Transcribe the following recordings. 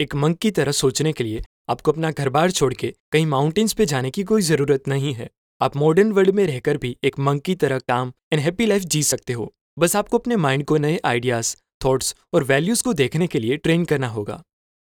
एक मंक की तरह सोचने के लिए आपको अपना घर बार छोड़ के कहीं माउंटेन्स पे जाने की कोई ज़रूरत नहीं है। आप मॉडर्न वर्ल्ड में रहकर भी एक मंक की तरह काम एंड हैप्पी लाइफ जी सकते हो। बस आपको अपने माइंड को नए आइडियाज़ थॉट्स और वैल्यूज़ को देखने के लिए ट्रेन करना होगा।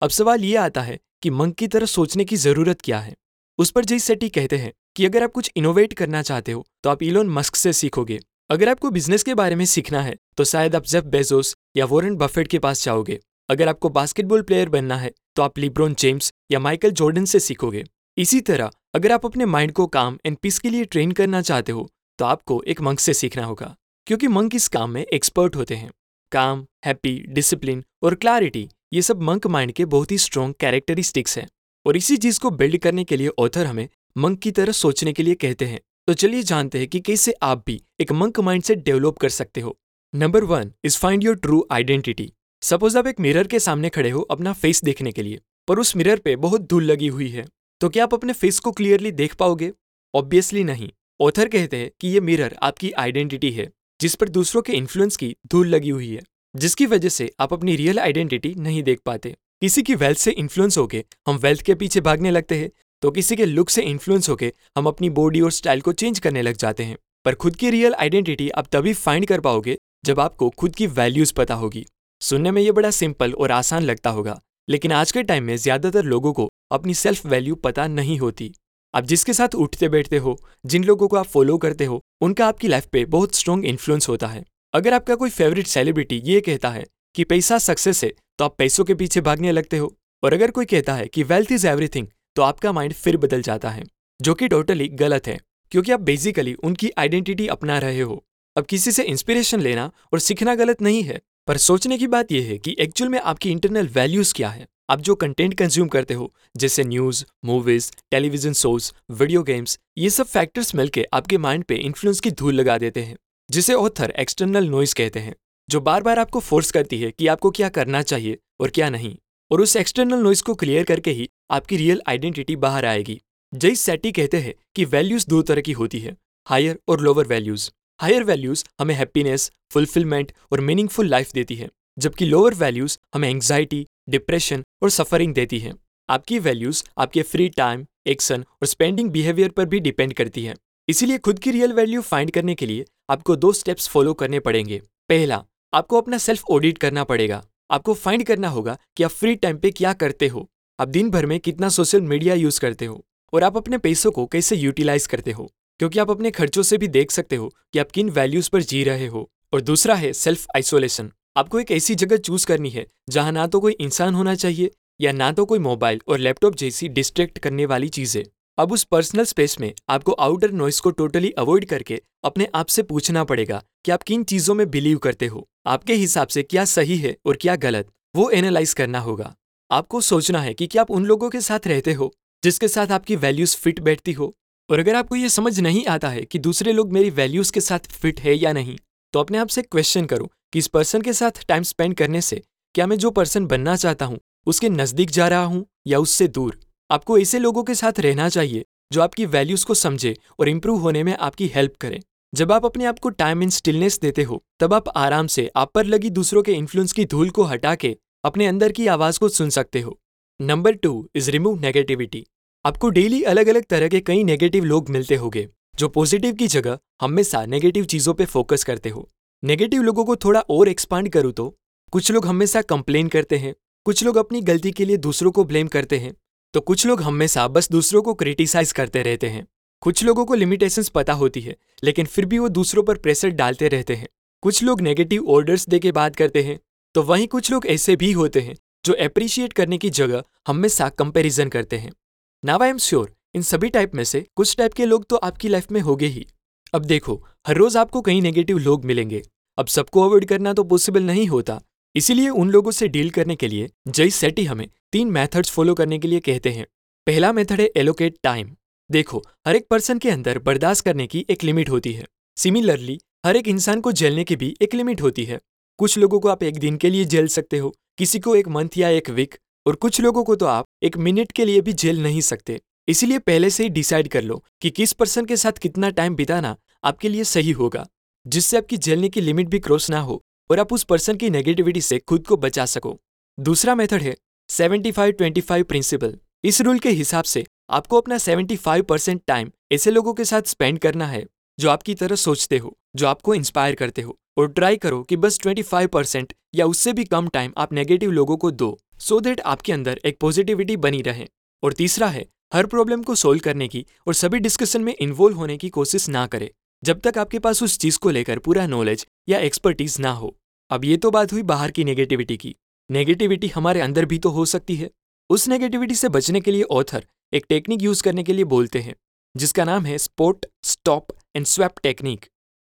अब सवाल ये आता है कि मंक की तरह सोचने की ज़रूरत क्या है? उस पर जय सेटी कहते हैं कि अगर आप कुछ इनोवेट करना चाहते हो तो आप इलोन मस्क से सीखोगे। अगर आपको बिज़नेस के बारे में सीखना है तो शायद आप जेफ बेजोस या वॉरेन बफेट के पास जाओगे। अगर आपको बास्केटबॉल प्लेयर बनना है तो आप लिब्रोन जेम्स या माइकल जॉर्डन से सीखोगे। इसी तरह, अगर आप अपने माइंड को काम एंड पीस के लिए ट्रेन करना चाहते हो तो आपको एक मंक से सीखना होगा, क्योंकि मंक इस काम में एक्सपर्ट होते हैं। काम हैप्पी डिसिप्लिन और क्लैरिटी ये सब मंक माइंड के बहुत ही स्ट्रॉन्ग कैरेक्टरिस्टिक्स हैं। और इसी चीज़ को बिल्ड करने के लिए ऑथर हमें मंक की तरह सोचने के लिए कहते हैं। तो चलिए जानते हैं कि कैसे आप भी एक मंक माइंड से डेवलप कर सकते हो। Number one is find your true identity suppose आप एक मिरर के सामने खड़े हो अपना फेस देखने के लिए, पर उस मिरर पे बहुत धूल लगी हुई है तो क्या आप अपने फेस को क्लियरली देख पाओगे? ऑब्वियसली नहीं। ऑथर कहते हैं कि ये मिरर आपकी आइडेंटिटी है, जिस पर दूसरों के इन्फ्लुएंस की धूल लगी हुई है, जिसकी वजह से आप अपनी रियल आइडेंटिटी नहीं देख पाते। किसी की वेल्थ से इन्फ्लुएंस होके हम वेल्थ के पीछे भागने लगते हैं तो किसी के लुक से इन्फ्लुएंस होके हम अपनी बॉडी और स्टाइल को चेंज करने लग जाते हैं। पर खुद की रियल आइडेंटिटी आप तभी फाइंड कर पाओगे जब आपको खुद की वैल्यूज़ पता होगी। सुनने में ये बड़ा सिंपल और आसान लगता होगा, लेकिन आज के टाइम में ज़्यादातर लोगों को अपनी सेल्फ वैल्यू पता नहीं होती। आप जिसके साथ उठते बैठते हो, जिन लोगों को आप फॉलो करते हो, उनका आपकी लाइफ पे बहुत स्ट्रॉन्ग इन्फ्लुएंस होता है। अगर आपका कोई फेवरेट सेलिब्रिटी ये कहता है कि पैसा सक्सेस है तो आप पैसों के पीछे भागने लगते हो। और अगर कोई कहता है कि वेल्थ इज़ एवरीथिंग तो आपका माइंड फिर बदल जाता है, जो कि टोटली गलत है, क्योंकि आप बेसिकली उनकी आइडेंटिटी अपना रहे हो। अब किसी से इंस्पिरेशन लेना और सीखना गलत नहीं है। पर सोचने की बात यह है कि एक्चुअल में आपकी इंटरनल वैल्यूज़ क्या है? आप जो कंटेंट कंज्यूम करते हो, जैसे news movies television shows video games ये सब फैक्टर्स मिलकर आपके माइंड पे इन्फ्लुएंस की धूल लगा देते हैं, जिसे ऑथर एक्सटर्नल नॉइज़ कहते हैं, जो बार बार आपको फोर्स करती है कि आपको क्या करना चाहिए और क्या नहीं, और उस एक्सटर्नल नॉइज़ को क्लियर करके ही आपकी रियल आइडेंटिटी बाहर आएगी। जय सेटी कहते हैं कि वैल्यूज़ दो तरह की होती है हायर और लोअर वैल्यूज़ हायर वैल्यूज़ हमें हैप्पीनेस, फुलफिलमेंट और मीनिंगफुल लाइफ देती है, जबकि लोअर वैल्यूज़ हमें एंग्जाइटी, डिप्रेशन और सफरिंग देती है। आपकी वैल्यूज़ आपके फ्री टाइम, एक्शन और स्पेंडिंग बिहेवियर पर भी डिपेंड करती है। इसीलिए खुद की रियल वैल्यू फाइंड करने के लिए आपको दो स्टेप्स फॉलो करने पड़ेंगे। पहला, आपको अपना सेल्फ ऑडिट करना पड़ेगा। आपको फाइंड करना होगा कि आप फ्री टाइम पे क्या करते हो। आप दिन भर में कितना सोशल मीडिया यूज़ करते हो और आप अपने पैसों को कैसे यूटिलाइज करते हो। क्योंकि आप अपने खर्चों से भी देख सकते हो कि आप किन वैल्यूज़ पर जी रहे हो। और दूसरा है सेल्फ आइसोलेशन आपको एक ऐसी जगह चूज़ करनी है जहाँ ना तो कोई इंसान होना चाहिए या ना तो कोई मोबाइल और लैपटॉप जैसी डिस्ट्रैक्ट करने वाली चीज़ें। अब उस पर्सनल स्पेस में आपको आउटर नॉइस को टोटली अवॉइड करके अपने आप से पूछना पड़ेगा कि आप किन चीज़ों में बिलीव करते हो, आपके हिसाब से क्या सही है और क्या गलत, वो एनालाइज करना होगा। आपको सोचना है कि क्या आप उन लोगों के साथ रहते हो जिसके साथ आपकी वैल्यूज़ फिट बैठती हो। और अगर आपको ये समझ नहीं आता है कि दूसरे लोग मेरी वैल्यूज़ के साथ फिट है या नहीं तो अपने आप से क्वेश्चन करो कि इस पर्सन के साथ टाइम स्पेंड करने से क्या मैं जो पर्सन बनना चाहता हूँ, उसके नज़दीक जा रहा हूँ या उससे दूर? आपको ऐसे लोगों के साथ रहना चाहिए जो आपकी वैल्यूज़ को समझे और इम्प्रूव होने में आपकी हेल्प करें। जब आप अपने आप को टाइम इन स्टिलनेस देते हो, तब आप आराम से आप पर लगी दूसरों के इन्फ्लुएंस की धूल को हटा के अपने अंदर की आवाज़ को सुन सकते हो। Number two is remove negativity आपको डेली अलग अलग तरह के कई नेगेटिव लोग मिलते होंगे, जो पॉजिटिव की जगह हमेशा नेगेटिव चीज़ों पे फोकस करते हो। नेगेटिव लोगों को थोड़ा और एक्सपांड करूँ तो कुछ लोग हमेशा कंप्लेन करते हैं, कुछ लोग अपनी गलती के लिए दूसरों को ब्लेम करते हैं तो कुछ लोग हमेशा बस दूसरों को क्रिटिसाइज करते रहते हैं। कुछ लोगों को लिमिटेशंस पता होती है, लेकिन फिर भी वो दूसरों पर प्रेशर डालते रहते हैं। कुछ लोग नेगेटिव ऑर्डर्स दे के बात करते हैं तो वहीं कुछ लोग ऐसे भी होते हैं, जो अप्रिशिएट करने की जगह हमेशा कंपेरिजन करते हैं। नाव आई एम श्योर इन सभी टाइप में से कुछ टाइप के लोग तो आपकी लाइफ में होंगे ही। अब देखो, हर रोज आपको कई नेगेटिव लोग मिलेंगे। अब सबको अवॉइड करना तो पॉसिबल नहीं होता। इसीलिए उन लोगों से डील करने के लिए जय सेटी हमें तीन मेथड्स फॉलो करने के लिए कहते हैं। पहला मेथड है एलोकेट टाइम देखो, हर एक पर्सन के अंदर बर्दाश्त करने की एक लिमिट होती है। सिमिलरली हर एक इंसान को झेलने की भी एक लिमिट होती है। कुछ लोगों को आप एक दिन के लिए झेल सकते हो, किसी को एक मंथ या एक वीक और कुछ लोगों को तो आप एक मिनट के लिए भी झेल नहीं सकते। इसीलिए पहले से ही डिसाइड कर लो कि किस पर्सन के साथ कितना टाइम बिताना आपके लिए सही होगा, जिससे आपकी झेलने की लिमिट भी क्रॉस ना हो और आप उस पर्सन की नेगेटिविटी से खुद को बचा सको। दूसरा मेथड है 75 25 प्रिंसिपल। इस रूल के हिसाब से आपको अपना 75 परसेंट टाइम ऐसे लोगों के साथ स्पेंड करना है, जो आपकी तरह सोचते हो, जो आपको इंस्पायर करते हो और ट्राई करो कि बस 25 परसेंट या उससे भी कम टाइम आप नेगेटिव लोगों को दो। सो so देट आपके अंदर एक पॉजिटिविटी बनी रहे। और तीसरा है, हर प्रॉब्लम को सोल्व करने की और सभी डिस्कशन में इन्वॉल्व होने की कोशिश ना करे, जब तक आपके पास उस चीज़ को लेकर पूरा नॉलेज या एक्सपर्टीज ना हो। अब ये तो बात हुई बाहर की नेगेटिविटी की। नेगेटिविटी हमारे अंदर भी तो हो सकती है। उस नेगेटिविटी से बचने के लिए ऑथर एक टेक्निक यूज़ करने के लिए बोलते हैं, जिसका नाम है spot stop and swap technique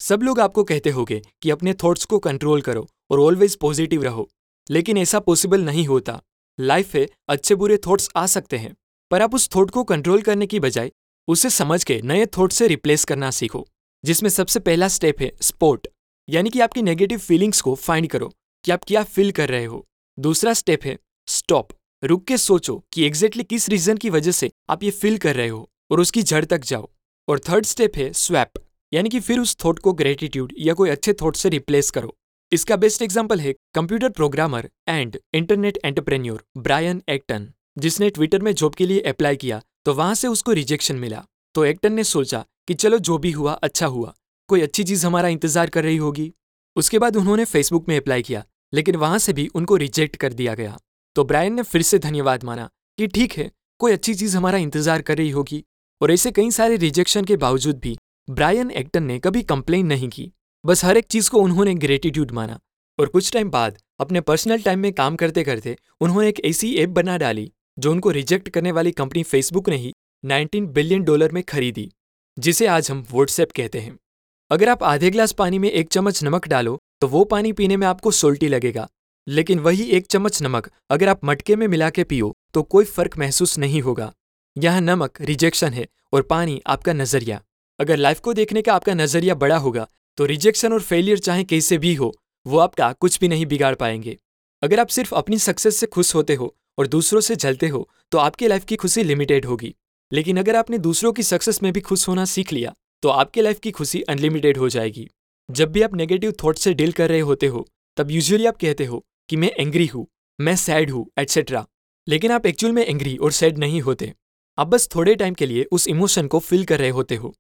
सब लोग आपको कहते होंगे कि अपने थॉट्स को कंट्रोल करो और ऑलवेज पॉजिटिव रहो। लेकिन ऐसा पॉसिबल नहीं होता। लाइफ में अच्छे बुरे थॉट्स आ सकते हैं, पर आप उस थॉट को कंट्रोल करने की बजाय उसे समझ के नए थॉट से रिप्लेस करना सीखो, जिसमें सबसे पहला स्टेप है स्पोर्ट यानी कि आपकी नेगेटिव फीलिंग्स को फाइंड करो कि आप क्या फील कर रहे हो। दूसरा स्टेप है स्टॉप रुक के सोचो कि एग्जैक्टली किस रीजन की वजह से आप ये फील कर रहे हो और उसकी जड़ तक जाओ। और थर्ड स्टेप है स्वैप यानी कि फिर उस थॉट को ग्रेटिट्यूड या कोई अच्छे थॉट से रिप्लेस करो। इसका बेस्ट एग्ज़ाम्पल है computer programmer and internet entrepreneur Brian Acton जिसने ट्विटर में जॉब के लिए अप्लाई किया तो वहाँ से उसको रिजेक्शन मिला। तो एक्टन ने सोचा कि चलो जो भी हुआ अच्छा हुआ। कोई अच्छी चीज़ हमारा इंतज़ार कर रही होगी। उसके बाद उन्होंने फेसबुक में अप्लाई किया, लेकिन वहाँ से भी उनको रिजेक्ट कर दिया गया। तो ब्रायन ने फिर से धन्यवाद माना कि ठीक है, कोई अच्छी चीज़ हमारा इंतज़ार कर रही होगी। और ऐसे कई सारे रिजेक्शन के बावजूद भी ब्रायन एक्टन ने कभी कंप्लेन नहीं की। बस हर एक चीज़ को उन्होंने ग्रेटिट्यूड माना। और कुछ टाइम बाद, अपने पर्सनल टाइम में काम करते करते, उन्होंने एक ऐसी ऐप बना डाली, जो उनको रिजेक्ट करने वाली कंपनी फेसबुक ने ही 19 बिलियन डॉलर में खरीदी, जिसे आज हम व्हाट्सएप कहते हैं। अगर आप आधे ग्लास पानी में एक चम्मच नमक डालो तो वो पानी पीने में आपको सोल्टी लगेगा। लेकिन वही एक चम्मच नमक अगर आप मटके में मिला के पियो तो कोई फ़र्क महसूस नहीं होगा। यह नमक रिजेक्शन है और पानी आपका नज़रिया। अगर लाइफ को देखने का आपका नज़रिया बड़ा होगा तो रिजेक्शन और फेलियर चाहे कैसे भी हो, वो आपका कुछ भी नहीं बिगाड़ पाएँगे। अगर आप सिर्फ़ अपनी सक्सेस से खुश होते हो और दूसरों से जलते हो तो आपकी लाइफ की खुशी लिमिटेड होगी। लेकिन अगर आपने दूसरों की सक्सेस में भी खुश होना सीख लिया तो आपके लाइफ की खुशी अनलिमिटेड हो जाएगी। जब भी आप नेगेटिव थॉट से डील कर रहे होते हो, तब यूजुअली आप कहते हो कि मैं एंग्री हूँ, मैं सैड हूँ एटसेट्रा लेकिन आप एक्चुअल में एंग्री और सैड नहीं होते। आप बस थोड़े टाइम के लिए उस इमोशन को फील कर रहे होते हो।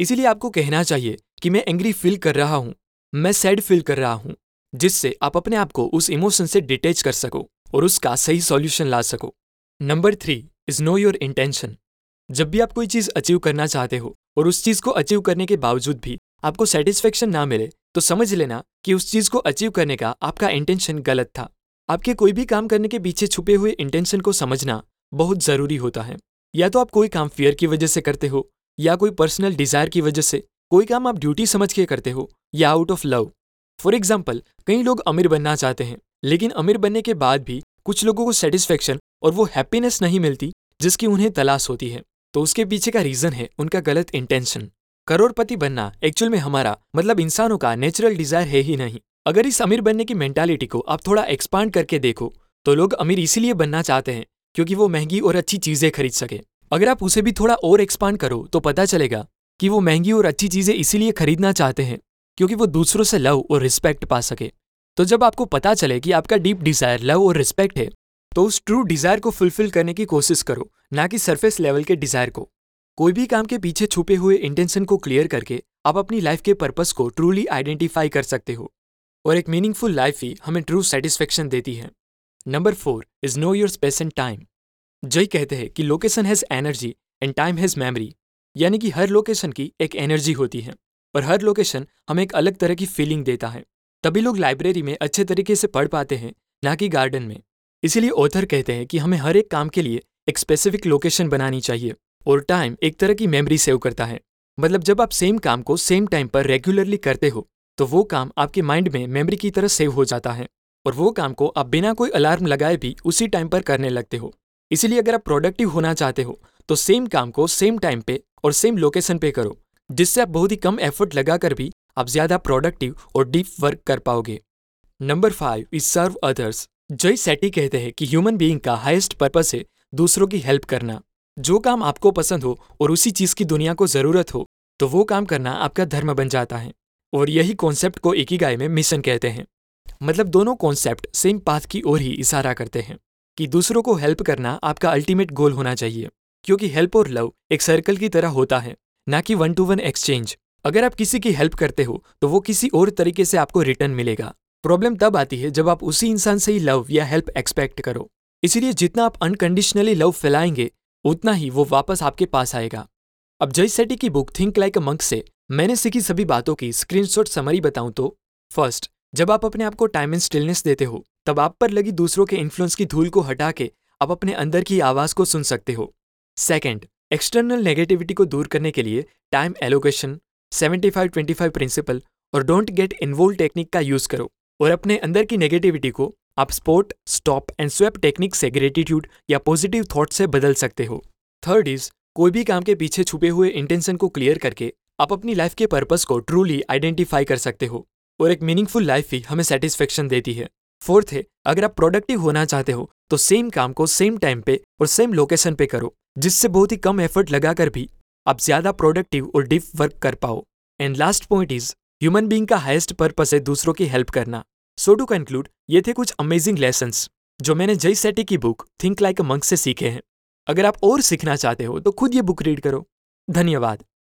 इसीलिए आपको कहना चाहिए कि मैं एंग्री फील कर रहा हूँ, मैं सैड फील कर रहा हूँ, जिससे आप अपने आप को उस इमोशन से डिटेच कर सको और उसका सही सॉल्यूशन ला सको। Number three is know your intention जब भी आप कोई चीज़ अचीव करना चाहते हो और उस चीज़ को अचीव करने के बावजूद भी आपको सेटिस्फेक्शन ना मिले तो समझ लेना कि उस चीज़ को अचीव करने का आपका इंटेंशन गलत था। आपके कोई भी काम करने के पीछे छुपे हुए इंटेंशन को समझना बहुत ज़रूरी होता है। या तो आप कोई काम फियर की वजह से करते हो या कोई पर्सनल डिज़ायर की वजह से कोई काम आप ड्यूटी समझ के करते हो या out of love for example कई लोग अमीर बनना चाहते हैं, लेकिन अमीर बनने के बाद भी कुछ लोगों को सेटिस्फेक्शन और वो हैप्पीनेस नहीं मिलती, जिसकी उन्हें तलाश होती है। तो उसके पीछे का रीजन है उनका गलत इंटेंशन करोड़पति बनना एक्चुअल में हमारा मतलब इंसानों का नेचुरल डिज़ायर है ही नहीं। अगर इस अमीर बनने की मेंटालिटी को आप थोड़ा एक्सपांड करके देखो तो लोग अमीर इसीलिए बनना चाहते हैं, क्योंकि वो महँगी और अच्छी चीज़ें खरीद सके। अगर आप उसे भी थोड़ा और एक्सपांड करो तो पता चलेगा कि वो महँगी और अच्छी चीज़ें इसीलिए खरीदना चाहते हैं, क्योंकि वो दूसरों से लव और रिस्पेक्ट पा सके। तो जब आपको पता चले कि आपका डीप डिज़ायर लव और रिस्पेक्ट है तो उस ट्रू डिज़ायर को फुलफिल करने की कोशिश करो, ना कि सरफेस लेवल के डिज़ायर को। कोई भी काम के पीछे छुपे हुए इंटेंशन को क्लियर करके आप अपनी लाइफ के पर्पस को ट्रूली आइडेंटिफाई कर सकते हो। और एक मीनिंगफुल लाइफ ही हमें ट्रू सेटिस्फेक्शन देती है। Number four is know your space and time Jay कहते हैं कि location has energy and time has memory यानी कि हर लोकेशन की एक एनर्जी होती है और हर लोकेशन हमें एक अलग तरह की फीलिंग देता है। तभी लोग लाइब्रेरी में अच्छे तरीके से पढ़ पाते हैं, ना कि गार्डन में। इसीलिए ऑथर कहते हैं कि हमें हर एक काम के लिए एक स्पेसिफिक लोकेशन बनानी चाहिए, और टाइम एक तरह की मेमोरी सेव करता है। मतलब जब आप सेम काम को सेम टाइम पर रेगुलरली करते हो तो वो काम आपके माइंड में मेमोरी की तरह सेव हो जाता है, और वो काम को आप बिना कोई अलार्म लगाए भी उसी टाइम पर करने लगते हो। इसीलिए अगर आप प्रोडक्टिव होना चाहते हो तो सेम काम को सेम टाइम पे और सेम लोकेशन पे करो, जिससे आप बहुत ही कम एफर्ट लगाकर भी आप ज़्यादा प्रोडक्टिव और डीप वर्क कर पाओगे। Number five is serve others Jay Shetty कहते हैं कि ह्यूमन बीइंग का हाईएस्ट पर्पस है दूसरों की हेल्प करना। जो काम आपको पसंद हो और उसी चीज़ की दुनिया को ज़रूरत हो तो वो काम करना आपका धर्म बन जाता है। और यही कॉन्सेप्ट को एक ही गाय में मिशन कहते हैं। मतलब दोनों कॉन्सेप्ट सेम पाथ की ओर ही इशारा करते हैं कि दूसरों को हेल्प करना आपका अल्टीमेट गोल होना चाहिए। क्योंकि हेल्प और लव एक सर्कल की तरह होता है, ना कि वन टू वन एक्सचेंज अगर आप किसी की हेल्प करते हो तो वो किसी और तरीके से आपको रिटर्न मिलेगा। प्रॉब्लम तब आती है जब आप उसी इंसान से ही लव या हेल्प एक्सपेक्ट करो। इसीलिए जितना आप अनकंडीशनली लव फैलाएँगे, उतना ही वो वापस आपके पास आएगा। अब जय सेटी की book think like a monk से मैंने सीखी सभी बातों की स्क्रीनशॉट समरी बताऊँ तो फ़र्स्ट जब आप अपने आप को टाइम एंड स्टिलनेस देते हो, तब आप पर लगी दूसरों के इन्फ्लुएंस की धूल को हटा के आप अपने अंदर की आवाज़ को सुन सकते हो। सेकेंड एक्सटर्नल नेगेटिविटी को दूर करने के लिए टाइम एलोकेशन 75 25 प्रिंसिपल और डोंट गेट इन्वोल्व टेक्निक का यूज़ करो और अपने अंदर की नेगेटिविटी को आप spot stop and swap technique से ग्रेटिट्यूड या पॉजिटिव थॉट से बदल सकते हो। थर्ड इज़ कोई भी काम के पीछे छुपे हुए इंटेंशन को क्लियर करके आप अपनी लाइफ के पर्पस को ट्रूली आइडेंटिफाई कर सकते हो और एक मीनिंगफुल लाइफ ही हमें सेटिस्फेक्शन देती है। फोर्थ है, अगर आप प्रोडक्टिव होना चाहते हो तो सेम काम को सेम टाइम पे और सेम लोकेशन पे करो, जिससे बहुत ही कम एफर्ट लगाकर भी आप ज़्यादा प्रोडक्टिव और डीप वर्क कर पाओ। And last point is human being का हाइस्ट पर्पस है दूसरों की हेल्प करना। सो टू कंक्लूड ये थे कुछ अमेजिंग लेसन जो मैंने जय सेटी की book think like a monk से सीखे हैं। अगर आप और सीखना चाहते हो तो खुद ये बुक रीड करो। धन्यवाद।